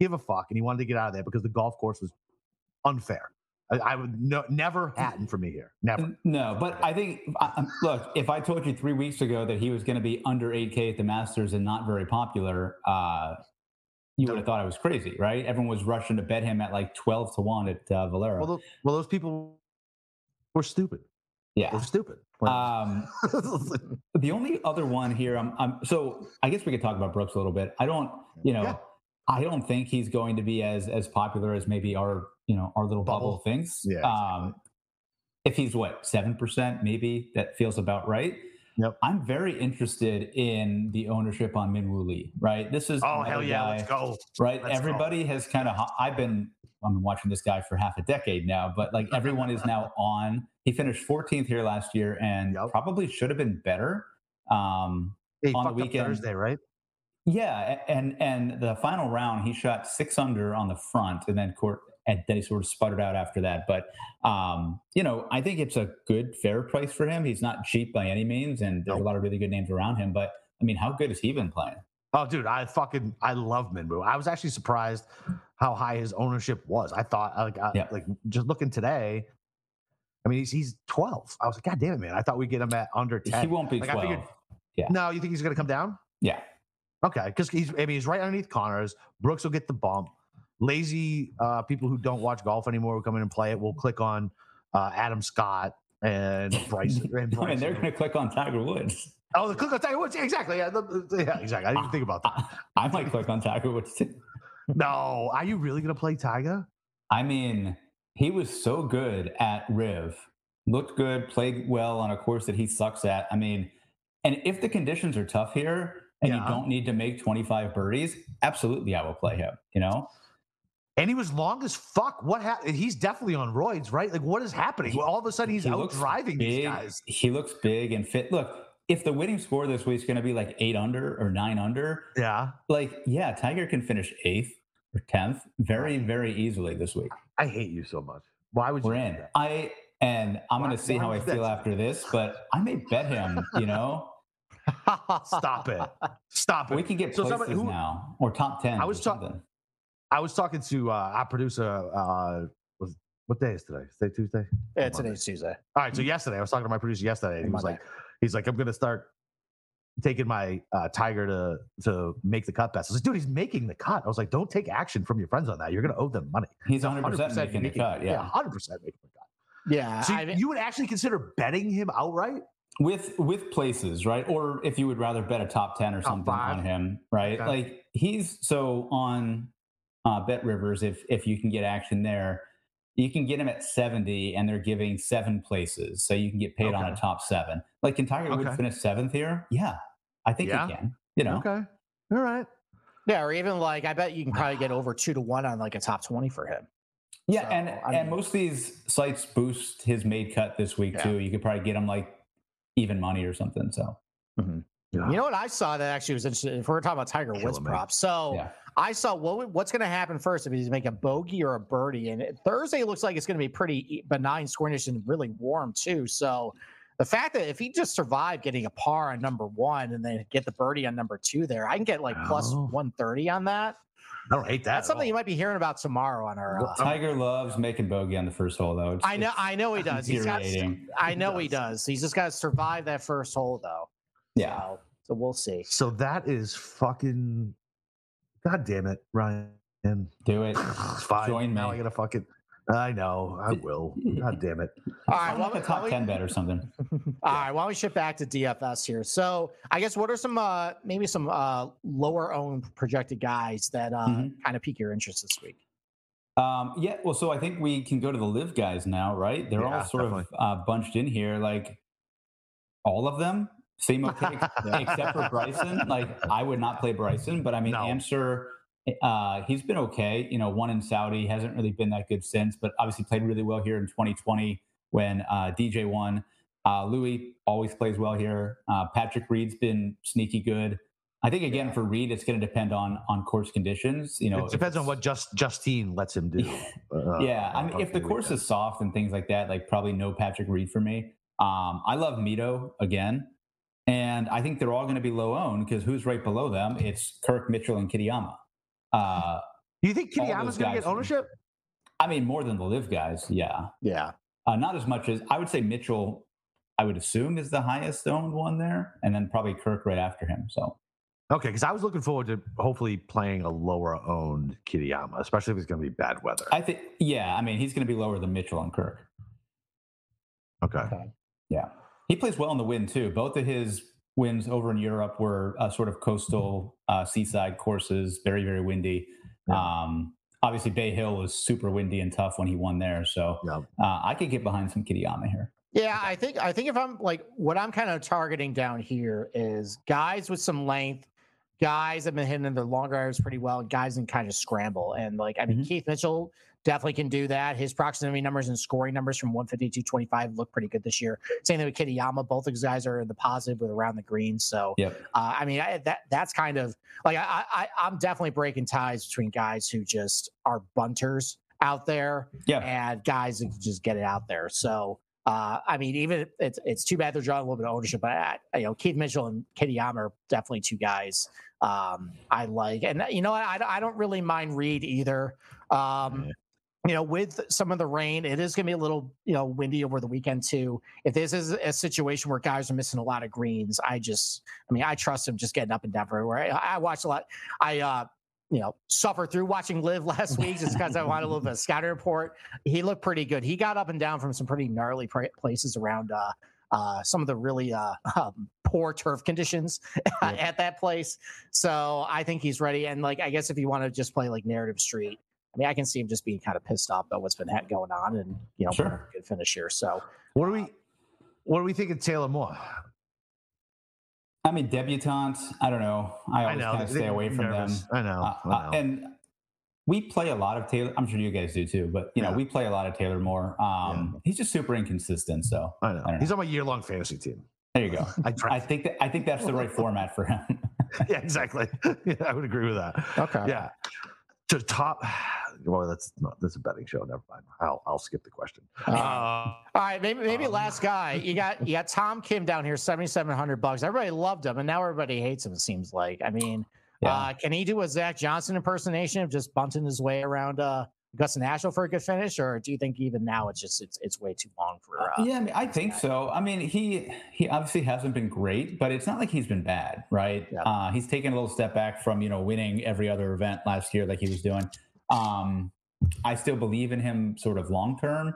give a fuck and he wanted to get out of there because the golf course was unfair. I, would no, never Hatton for me here. Never.
No, but I think look, if I told you three weeks ago that he was going to be under 8K at the Masters and not very popular, uh, you would have thought I was crazy, right? Everyone was rushing to bet him at like 12 to 1 at uh, Valero.
Well, those, well, those people were stupid.
Yeah.
They're stupid.
Um, the only other one here, I'm, I'm, so I guess we could talk about Brooks a little bit. I don't, you know, yeah. I don't think he's going to be as as popular as maybe our you know our little bubble, bubble thinks.
Yeah. Um,
if he's what seven percent, maybe that feels about right.
Yep.
I'm very interested in the ownership on Minwoo Lee. Right. This is
oh hell yeah, guy, let's go.
Right.
Let's
Everybody
go.
has kind of. I've been I've been watching this guy for half a decade now, but like everyone is now on. He finished 14th here last year and yep. probably should have been better. Um,
yeah, on the weekend Thursday, right?
Yeah, and and the final round he shot six under on the front, and then court and then he sort of sputtered out after that. But um, you know, I think it's a good fair price for him. He's not cheap by any means, and there's a lot of really good names around him. But I mean, how good has he been playing?
Oh, dude, I fucking I love Minwoo. I was actually surprised how high his ownership was. I thought like I, yeah. like just looking today. I mean, he's he's 12. I was like, God damn it, man! I thought we'd get him at under 10.
He won't be
like,
12.
Figured, yeah. No, you think he's going to come down?
Yeah.
Okay, because he's I mean he's right underneath Conners. Brooks will get the bump. Lazy uh, people who don't watch golf anymore will come in and play it. We'll click on uh, Adam Scott and Bryce. and
Bryson. I mean, they're going to click on Tiger Woods.
Oh, the click on Tiger Woods. Exactly. Yeah, yeah, exactly. I didn't even think about that.
I, I might click on Tiger Woods too.
No, are you really going to play Tiger?
I mean, he was so good at Riv, looked good, played well on a course that he sucks at. I mean, and if the conditions are tough here, and yeah. you don't need to make 25 birdies, absolutely I will play him, you know?
And he was long as fuck. What happened? He's definitely on roids, right? Like, what is happening? All of a sudden, he's he out driving
big,
these guys.
He looks big and fit. Look, if the winning score this week is going to be like eight under or nine under,
yeah,
like yeah, Tiger can finish eighth or tenth very, very easily this week.
I hate you so much. Why would
we're
you?
in? I and I'm going to see how I feel after this, but I may bet him. You know.
Stop it! Stop it!
We can get so places who, now or top ten. I was talking.
I was talking to uh, our producer. Uh, was what day is today? Today Tuesday?
Yeah, today's Tuesday.
All right. So yesterday, I was talking to my producer yesterday, and he was like, he's like, I'm going to start taking my uh, tiger to to make the cut best. I was like, dude, he's making the cut. I was like, don't take action from your friends on that. You're going to owe them money.
He's 100 percent making, making the cut. Yeah,
100 percent making the cut.
Yeah.
So you, you would actually consider betting him outright?
With with places right or if you would rather bet a top 10 or top something five. on him right okay. like he's so on uh, bet rivers if if you can get action there you can get him at 70 and they're giving seven places so you can get paid okay. on a top seven like can tiger okay. finish seventh here yeah i think yeah. he can you know
okay all right
yeah or even like i bet you can probably get over two to one on like a top 20 for him
yeah so, and I mean, and most of these sites boost his made cut this week yeah. too you could probably get him like even money or something. So,
mm-hmm. yeah. you know what I saw that actually was interesting. If we're talking about Tiger Woods props, so yeah. I saw what what's going to happen first if he's make a bogey or a birdie, and Thursday looks like it's going to be pretty benign, scornish, and really warm too. So. the fact that if he just survived getting a par on number one and then get the birdie on number two there, I can get like
Oh.
130 on that.
I don't hate that.
That's something
all.
you might be hearing about tomorrow on our. Uh,
Tiger loves making bogey on the first hole, though. It's,
I know, I know he does. He's got. I know he
He does.
does. He's just got to survive that first hole, though.
Yeah.
So, so we'll see.
So that is fucking. God damn it, Ryan.
Do it.
Fine.
Join
Now
me.
I gotta fucking. I know. I will. God damn it.
All right,
I'm
well,
like a top
we-
10 bet or something.
All right, why don't we shift back to DFS here? So, I guess what are some uh maybe some uh lower owned projected guys that uh
Mhm.
kind of pique your interest this week?
Um, yeah, well, so I think we can go to the live guys now, right? They're
Yeah,
all sort
definitely.
of uh, bunched in here. Like all of them seem okay, except for Bryson. Like I would not play Bryson, but I mean,
No.
Answer, uh, he's been okay. You know, one in Saudi hasn't really been that good since, but obviously played really well here in 2020 when uh, DJ won. Uh, Louis always plays well here. Uh, Patrick Reed's been sneaky good. I think again for Reed, it's going to depend on on course conditions. You know,
it depends on what just Justine lets him do. Uh,
yeah, I mean, if the course is soft and things like that, like probably no Patrick Reed for me. Um, I love Mito again, and I think they're all going to be low owned because who's right below them? It's Kirk Mitchell and Kitayama. Uh,
Do you think
all
Kitayama's gonna get ownership?
I mean, more than the live guys, yeah.
Yeah.
Uh, not as much as I would say Mitchell. I would assume is the highest owned one there, and then probably Kirk right after him. So
Okay, because I was looking forward to hopefully playing a lower owned Kitayama, especially if it's gonna be bad weather.
I think, yeah, I mean, he's going to be lower than Mitchell and Kirk.
Okay.
Yeah. He plays well in the wind too. Both of his wins over in Europe were uh, sort of coastal uh, seaside courses, very, very windy.
Yeah.
Um, obviously, Bay Hill was super windy and tough when he won there. So
Yeah.
uh, I could get behind some Kitayama here.
Yeah, I think I think if I'm like what I'm kind of targeting down here is guys with some length, guys that have been hitting their longer irons pretty well, and guys can kind of scramble. And like I mean,
Mhm.
Keith Mitchell definitely can do that. His proximity numbers and scoring numbers from 150 to 25 look pretty good this year. Same thing with Kitayama. Both of these guys are in the positive with around the green. So
Yep.
uh, I mean, I, that that's kind of like I, I I'm definitely breaking ties between guys who just are bunters out there
Yeah.
and guys that can just get it out there. So, uh, I mean, even it's it's too bad they're drawing a little bit of ownership, but I, you know, Keith Mitchell and Kitayama are definitely two guys um, I like, and you know. I, I don't really mind Reed either. Um. You know, with some of the rain, it is going to be a little, you know, windy over the weekend too. If this is a situation where guys are missing a lot of greens, I just, I mean, I trust him just getting up and down everywhere. I, I watched a lot. I, uh, you know, suffer through watching LIV last week just because I wanted a little bit of scouting report. He looked pretty good. He got up and down from some pretty gnarly places around uh, uh, some of the really uh, um, poor turf conditions at that place. So I think he's ready. And like, I guess if you want to just play like narrative street, I mean, I can see him just being kind of pissed off about what's been going on, and you know,
Sure.
a good finish here. So
What do we what do we think of Taylor Moore?
I mean, debutantes, I don't know. I always kind of stay away from
nervous.
them.
I know.
Uh,
I
uh, and we play a lot of Taylor. I'm sure you guys do too, but you know,
Yeah.
we play a lot of Taylor Moore. Um, He's just super inconsistent. So
I know.
I don't
He's on my year long fantasy team.
there you go.
I
I think that I think that's the right format for him.
yeah, exactly. Yeah, I would agree with that.
okay,
Yeah. To top well, that's not that's a betting show. Never mind. I'll I'll skip the question.
Uh,
Uh,
All right, maybe maybe
Um,
last guy. You got you got Tom Kim down here, seventy seven hundred bucks. Everybody loved him, and now everybody hates him. It seems like. I mean,
Yeah.
uh, can he do a Zach Johnson impersonation of just bunting his way around uh, Augusta National for a good finish, or do you think even now it's just it's it's way too long for? Uh,
yeah, I, mean, I think so. I mean, he he obviously hasn't been great, but it's not like he's been bad, right?
Yeah.
Uh, he's taken a little step back from you know winning every other event last year, like he was doing. Um, I still believe in him, sort of long term.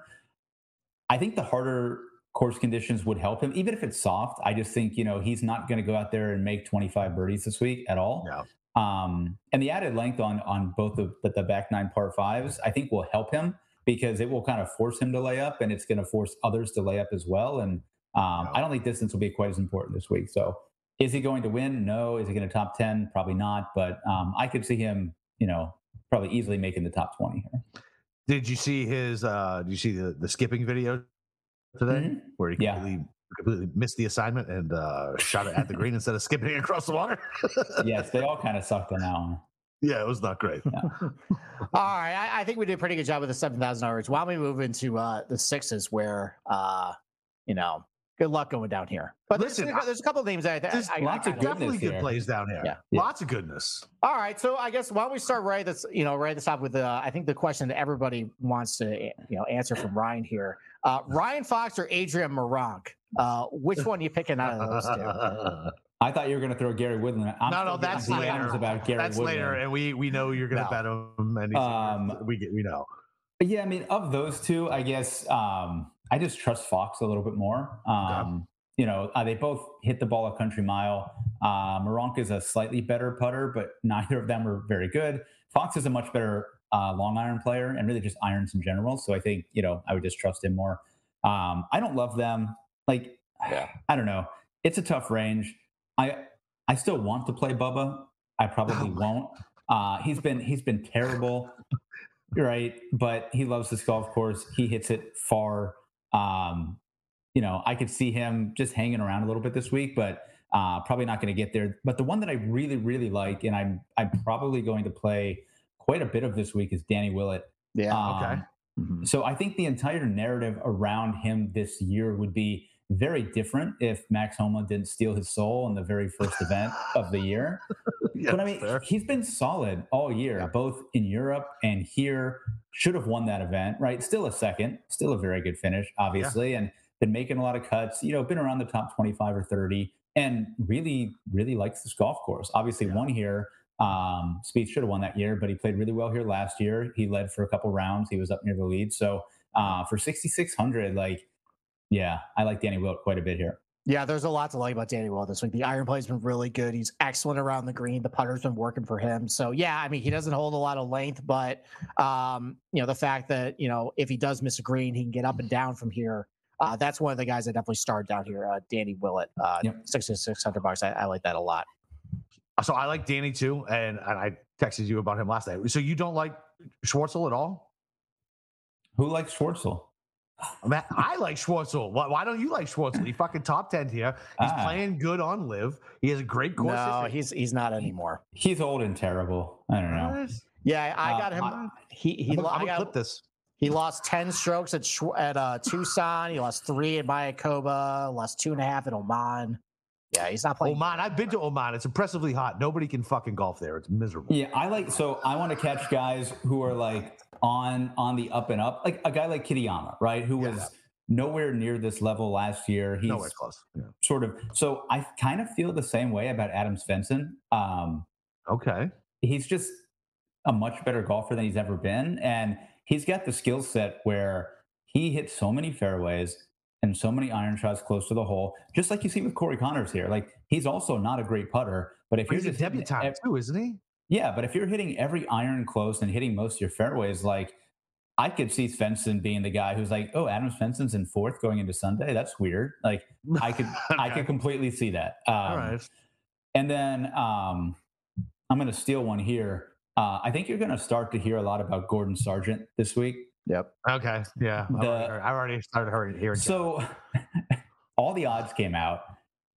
I think the harder course conditions would help him, even if it's soft. I just think you know he's not going to go out there and make twenty five birdies this week at all.
Yeah.
Um, and the added length on on both of the, the back nine par fives, I think, will help him because it will kind of force him to lay up, and it's going to force others to lay up as well. And um. I don't think distance will be quite as important this week. So, is he going to win? No. Is he going to top ten? Probably not. But um, I could see him, you know, probably easily making the top twenty here.
did you see his uh did you see the, the skipping video today?
Mhm.
Where he
Yeah.
completely, completely missed the assignment and uh shot it at the green instead of skipping it across the water?
yes, they all kind of sucked on that one.
Yeah, it was not great.
All right, I, I think we did a pretty good job with the seven thousand dollars. Why don't we move into uh, the sixes, where uh, you know good luck going down here. But
Listen,
there's, there's a couple of names that I,
There's
I, I,
lots
I
of
kinda-
good-
Definitely good
here.
plays down here.
Yeah.
Yeah.
Lots of goodness.
All right, so I guess why don't we start right? That's you know right at the top with the I think the question that everybody wants to you know answer from Ryan here. Uh, Ryan Fox or Adrian Meronk? Uh, which one are you picking out of those two?
I thought you were going to throw Gary Woodland. I'm
No, no,
still
that's
getting
later.
About Gary
That's
Woodland.
later, and we we know you're gonna
No.
bet him. And
Um,
we get we know.
Yeah, I mean, of those two, I guess um, I just trust Fox a little bit more. Um, You know, uh, they both hit the ball a country mile. Uh, Meronk is a slightly better putter, but neither of them are very good. Fox is a much better uh, long iron player and really just irons in general. So I think you know I would just trust him more. Um, I don't love them. Like,
Yeah.
I don't know. It's a tough range. I I still want to play Bubba. I probably
Oh
won't. Uh, he's been he's been terrible right? But he loves this golf course. He hits it far. Um, you know, I could see him just hanging around a little bit this week, but uh, probably not going to get there. But the one that I really, really like, and I'm I'm probably going to play quite a bit of this week, is Danny Willett.
Yeah.
Um,
okay.
Mhm.
So I think the entire narrative around him this year would be very different if Max Homa didn't steal his soul in the very first event of the year
Yeah,
but I mean,
fair.
he's been solid all year,
Yeah.
both in Europe and here. Should have won that event, right? Still a second, still a very good finish, obviously, and been making a lot of cuts. You know, been around the top twenty-five or thirty, and really, really likes this golf course. Obviously,
Yeah.
won here. Um, Spieth should have won that year, but he played really well here last year. He led for a couple rounds. He was up near the lead. So uh, for sixty-six hundred, like, yeah, I like Danny Willett quite a bit here.
Yeah, there's a lot to like about Danny Willett this week. The iron play's been really good. He's excellent around the green. The putter's been working for him. So yeah, I mean, he doesn't hold a lot of length, but um, you know, the fact that, you know, if he does miss a green, he can get up and down from here. Uh, that's one of the guys I definitely started down here, uh, Danny Willett, uh,
Yep.
six to six hundred bucks. I, I like that a lot.
So I like Danny too, and, and I texted you about him last night. So you don't like Schwartzel at all?
Who likes Schwartzel?
I, I like Schwartzel. Why, why don't you like Schwartzel? He fucking top ten here. He's
Ah.
playing good on LIV. He has a great course.
No,
history.
he's he's not anymore.
He's old and terrible. I don't know.
What?
Yeah, I, I
Uh,
got him.
I-
he he,
I'm
lo-
I'm
I
gonna
got-
clip this.
He lost 10 strokes at Schw- at uh, Tucson. He lost three at Mayakoba, lost two and a half at Oman. Yeah, he's not playing.
Oman. I've been to Oman. It's impressively hot. Nobody can fucking golf there. It's miserable.
Yeah, I like so I want to catch guys who are like on on the up and up, like a guy like Kitayama, right? Who
Yeah.
was nowhere near this level last year. He's
Nowhere close. Yeah.
sort of so I kind of feel the same way about Adam Svensson. Um,
Okay.
he's just a much better golfer than he's ever been, and he's got the skill set where he hits so many fairways and so many iron shots close to the hole, just like you see with Corey Conners here. Like he's also not a great putter, but if
But
you're
he's a debutant
ev-
too, isn't he?
Yeah, but if you're hitting every iron close and hitting most of your fairways, like I could see Svensson being the guy who's like, oh, Adam Svensson's in fourth going into Sunday. That's weird. Like I could, I
Okay.
could completely see that. Um,
All right.
And then um, I'm going to steal one here. Uh, I think you're going to start to hear a lot about Gordon Sargent this week.
Yep.
Okay. Yeah. I
The-
already heard- I already started hearing hearing.
So all the odds came out.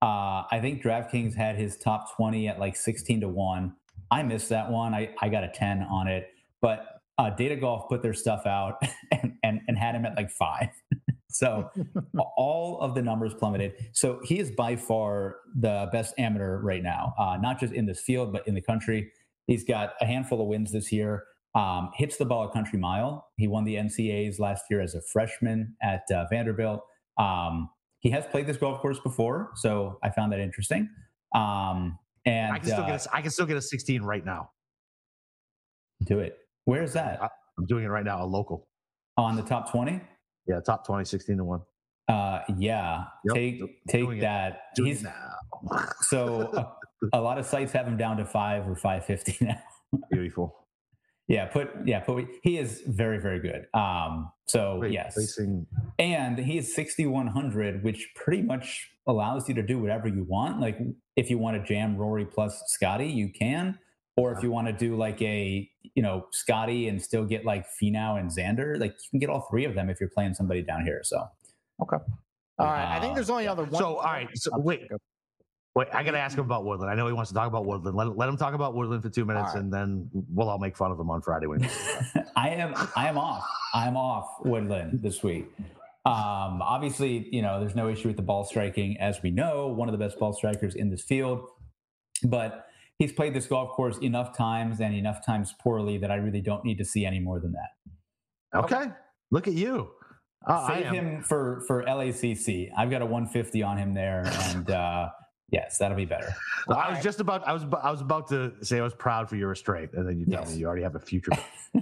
Uh, I think DraftKings had his top 20 at like 16 to 1. I missed that one. I, I got a 10 on it. But uh, Data Golf put their stuff out and, and, and had him at like five. so all of the numbers plummeted. So he is by far the best amateur right now, uh, not just in this field, but in the country. He's got a handful of wins this year. Um, hits the ball a country mile. He won the NCAAs last year as a freshman at uh, Vanderbilt. Um, he has played this golf course before, so I found that interesting. Um, and
I can still
uh,
get a, I can still get a 16 right now.
do it. Where is that?
I'm doing it right now. A local.
On the top 20?
Yeah, top 20, 16 to one.
Uh, yeah.
Yep,
Take
doing
take that.
Doing
He's
it now.
so a, a lot of sites have him down to five or five fifty now.
Beautiful.
Yeah, put yeah, put he is very very good. Um, so
Wait,
yes,
Facing,
and he is sixty one hundred, which pretty much allows you to do whatever you want. Like if you want to jam Rory plus Scotty, you can, or if you want to do like a you know Scotty and still get like Finau and Xander, like you can get all three of them if you're playing somebody down here. So okay.
All right. I think
Uh,
there's only other one.
So, all right, so wait. Wait, I got to ask him about Woodland. I know he wants to talk about Woodland. Let, let him talk about Woodland for two minutes,
All right.
and then we'll all make fun of him on Friday. When he
I am I am off. I am off Woodland this week. Um, obviously, you know, there's no issue with the ball striking, as we know, one of the best ball strikers in this field. But he's played this golf course enough times and enough times poorly that I really don't need to see any more than that.
Okay. Look at you.
Uh, Save him for for LACC. I've got a 150 on him there, and uh, yes, that'll be better.
I was right. just about I was I was about to say I was proud for your restraint, and then you tell yes. me you already have a future.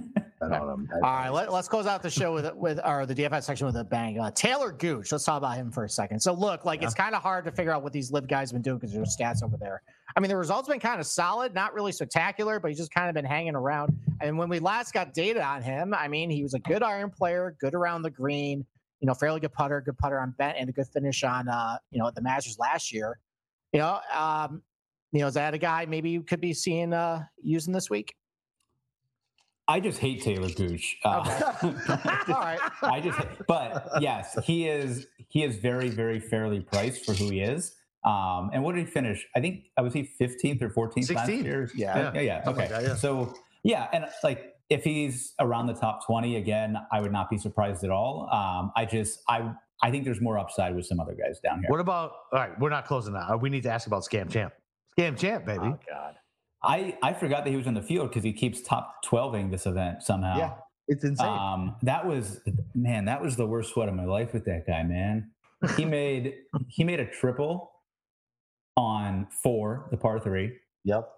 All right, let, us close out the show with with or the DFS section with a bang. Uh, Taylor Gooch, let's talk about him for a second. So look, like yeah. it's kind of hard to figure out what these LIV guys have been doing because there's stats over there. I mean, the results been kind of solid, not really spectacular, but he's just kind of been hanging around. And when we last got data on him, I mean, he was a good iron player, good around the green, you know, fairly good putter, good putter on bent, and a good finish on uh, you know, at the Masters last year. You know, um, you know, is that a guy maybe you could be seeing uh using this week?
I just hate Taylor Gooch. Uh, okay. All right. I just, but yes, he is. He is very, very fairly priced for who he is. Um, and what did he finish? I think I uh, was he fifteenth or fourteenth last year. Yeah, yeah, yeah. Okay, like that, yeah. so yeah, and like if he's around the top twenty again, I would not be surprised at all. Um, I just I I think there's more upside with some other guys down here.
What about? All right, we're not closing that. We need to ask about Scam Champ. Scam Champ, baby.
Oh God.
I, I forgot that he was in the field because he keeps top 12ing this event somehow.
Yeah, it's insane. Um,
that was man, that was the worst sweat of my life with that guy, man. He made he made a triple on four, the par three.
Yep.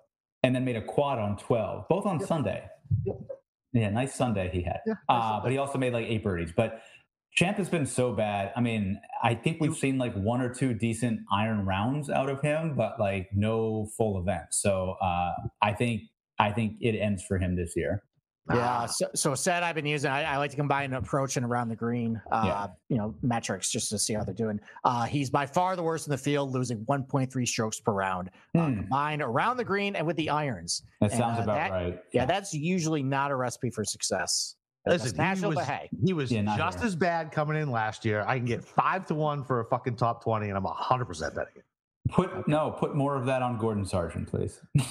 And then made a quad on 12, both on yep. Sunday. Yep. Yeah, nice Sunday he had. Yeah, uh, but he also made like eight birdies. But Champ has been so bad. I mean, I think we've seen like one or two decent iron rounds out of him, but like no full events. So uh, I think I think it ends for him this year.
Yeah. So, so set I've been using, I, I, like to combine an approach and around the green, uh, yeah. you know, metrics just to see how they're doing. Uh, he's by far the worst in the field, losing 1.3 strokes per round, uh, hmm. combined around the green and with the irons.
That
and,
sounds uh, about
that,
right.
Yeah, yeah, that's usually not a recipe for success.
Listen, he was, hey. he was yeah, just here. as bad coming in last year. I can get five to one for a fucking top 20, and I'm 100% betting it.
Put no, put more of that on Gordon Sargent, please.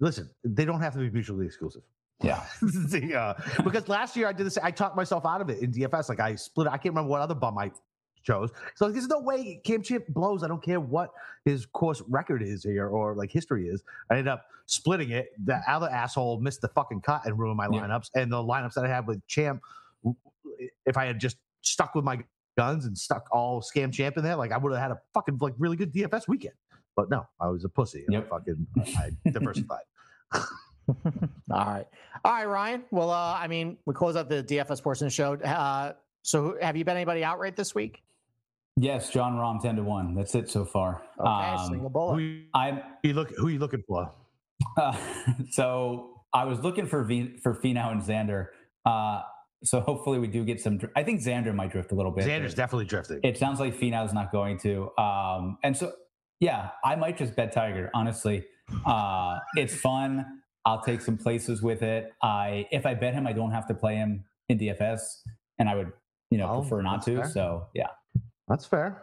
Listen, they don't have to be mutually exclusive.
Yeah.
uh, because last year I did this, I talked myself out of it in DFS. Like I split, I can't remember what other bum I chose. So like, there's no way Cam Champ blows. I don't care what his course record is here or like history is. I ended up splitting it. The other asshole missed the fucking cut and ruined my yeah. lineups. And the lineups that I have with Champ, if I had just stuck with my guns and stuck all scam champ in there, like I would have had a fucking like really good DFS weekend. But no, I was a pussy. Yep. I fucking I diversified.
All right. All right, Ryan. Well, uh, I mean, we close out the DFS portion of the show. Uh, so have you been anybody outright this week?
Yes, Jon Rahm ten to one. That's it so far.
Okay, um, single bullet.
Who I'm you look who are you looking for?
Uh, so I was looking for v, for Finau and Xander. Uh, so hopefully we do get some. I think Xander might drift a little bit.
Xander's definitely drifting.
It sounds like Finau's not going to. Um, and so yeah, I might just bet Tiger. Honestly, uh, it's fun. I'll take some places with it. I if I bet him, I don't have to play him in DFS, and I would you know oh, prefer not to. Fair. So yeah,
that's fair.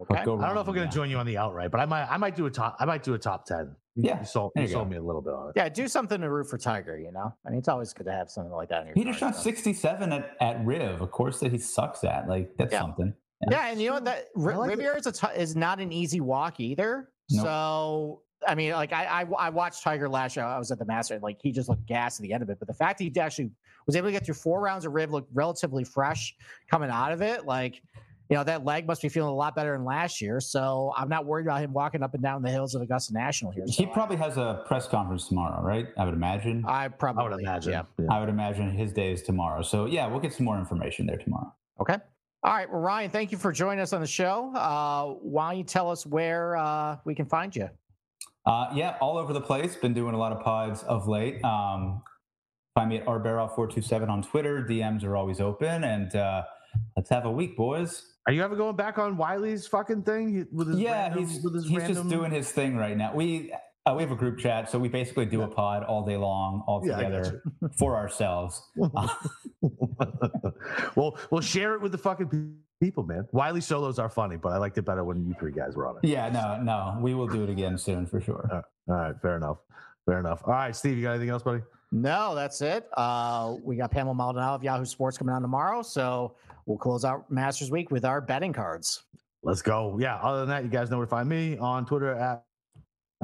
Okay. I don't know if I'm going to join you on the outright, but I might. I might do a top. I might do a top ten.
Yeah,
you sold, you sold me a little bit on it.
Yeah, do something to root for Tiger. You know, I mean, it's always good to have something like that. In your
he just shot 67 at, at Riv, a course that he sucks at. Like that's yeah. something.
Yeah. yeah. and you know that R- like Riviera is, a t- is not an easy walk either. Nope. So I mean, like I, I, I watched Tiger last year. I was at the Master, like he just looked gas at the end of it. But the fact that he actually was able to get through four rounds of Riv, looked relatively fresh coming out of it, like you know, that leg must be feeling a lot better than last year. So I'm not worried about him walking up and down the hills of Augusta National here.
So he probably has a press conference tomorrow, right? I would imagine.
I probably
I would imagine. Yeah.
yeah. I would imagine his day is tomorrow. So yeah, we'll get some more information there tomorrow.
Okay. All right. Well, Ryan, thank you for joining us on the show. Uh, why don't you tell us where uh, we can find you?
Uh, yeah, all over the place. Been doing a lot of pods of late. Um, find me at rbaroff427 on Twitter. DMs are always open. And uh, let's have a week, boys.
Are you ever going back on Wiley's fucking thing with his
yeah? Random, he's his he's random... just doing his thing right now. We uh, we have a group chat, so we basically do a pod all day long, all together for ourselves.
well, we'll share it with the fucking people, man. Wiley solos are funny, but I liked it better when you three guys were on it.
Yeah, no, no, we will do it again soon for sure.
all right, fair enough, fair enough. All right, Steve, you got anything else, buddy?
No, that's it. Uh, we got Pamela Maldonado of Yahoo Sports coming on tomorrow, so we'll close out Masters Week with our betting cards.
Let's go. Yeah. Other than that, you guys know where to find me on Twitter at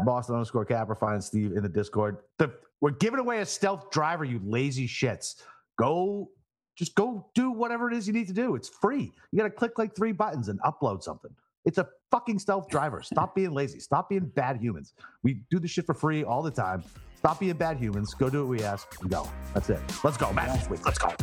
Boston underscore capper Find Steve in the Discord. The, we're giving away a stealth driver, you lazy shits. Go, just go do whatever it is you need to do. It's free. You got to click like three buttons and upload something. It's a fucking stealth driver. Stop being lazy. Stop being bad humans. We do this shit for free all the time. Stop being bad humans. Go do what we ask and go. That's it. Let's go, man. Let's go.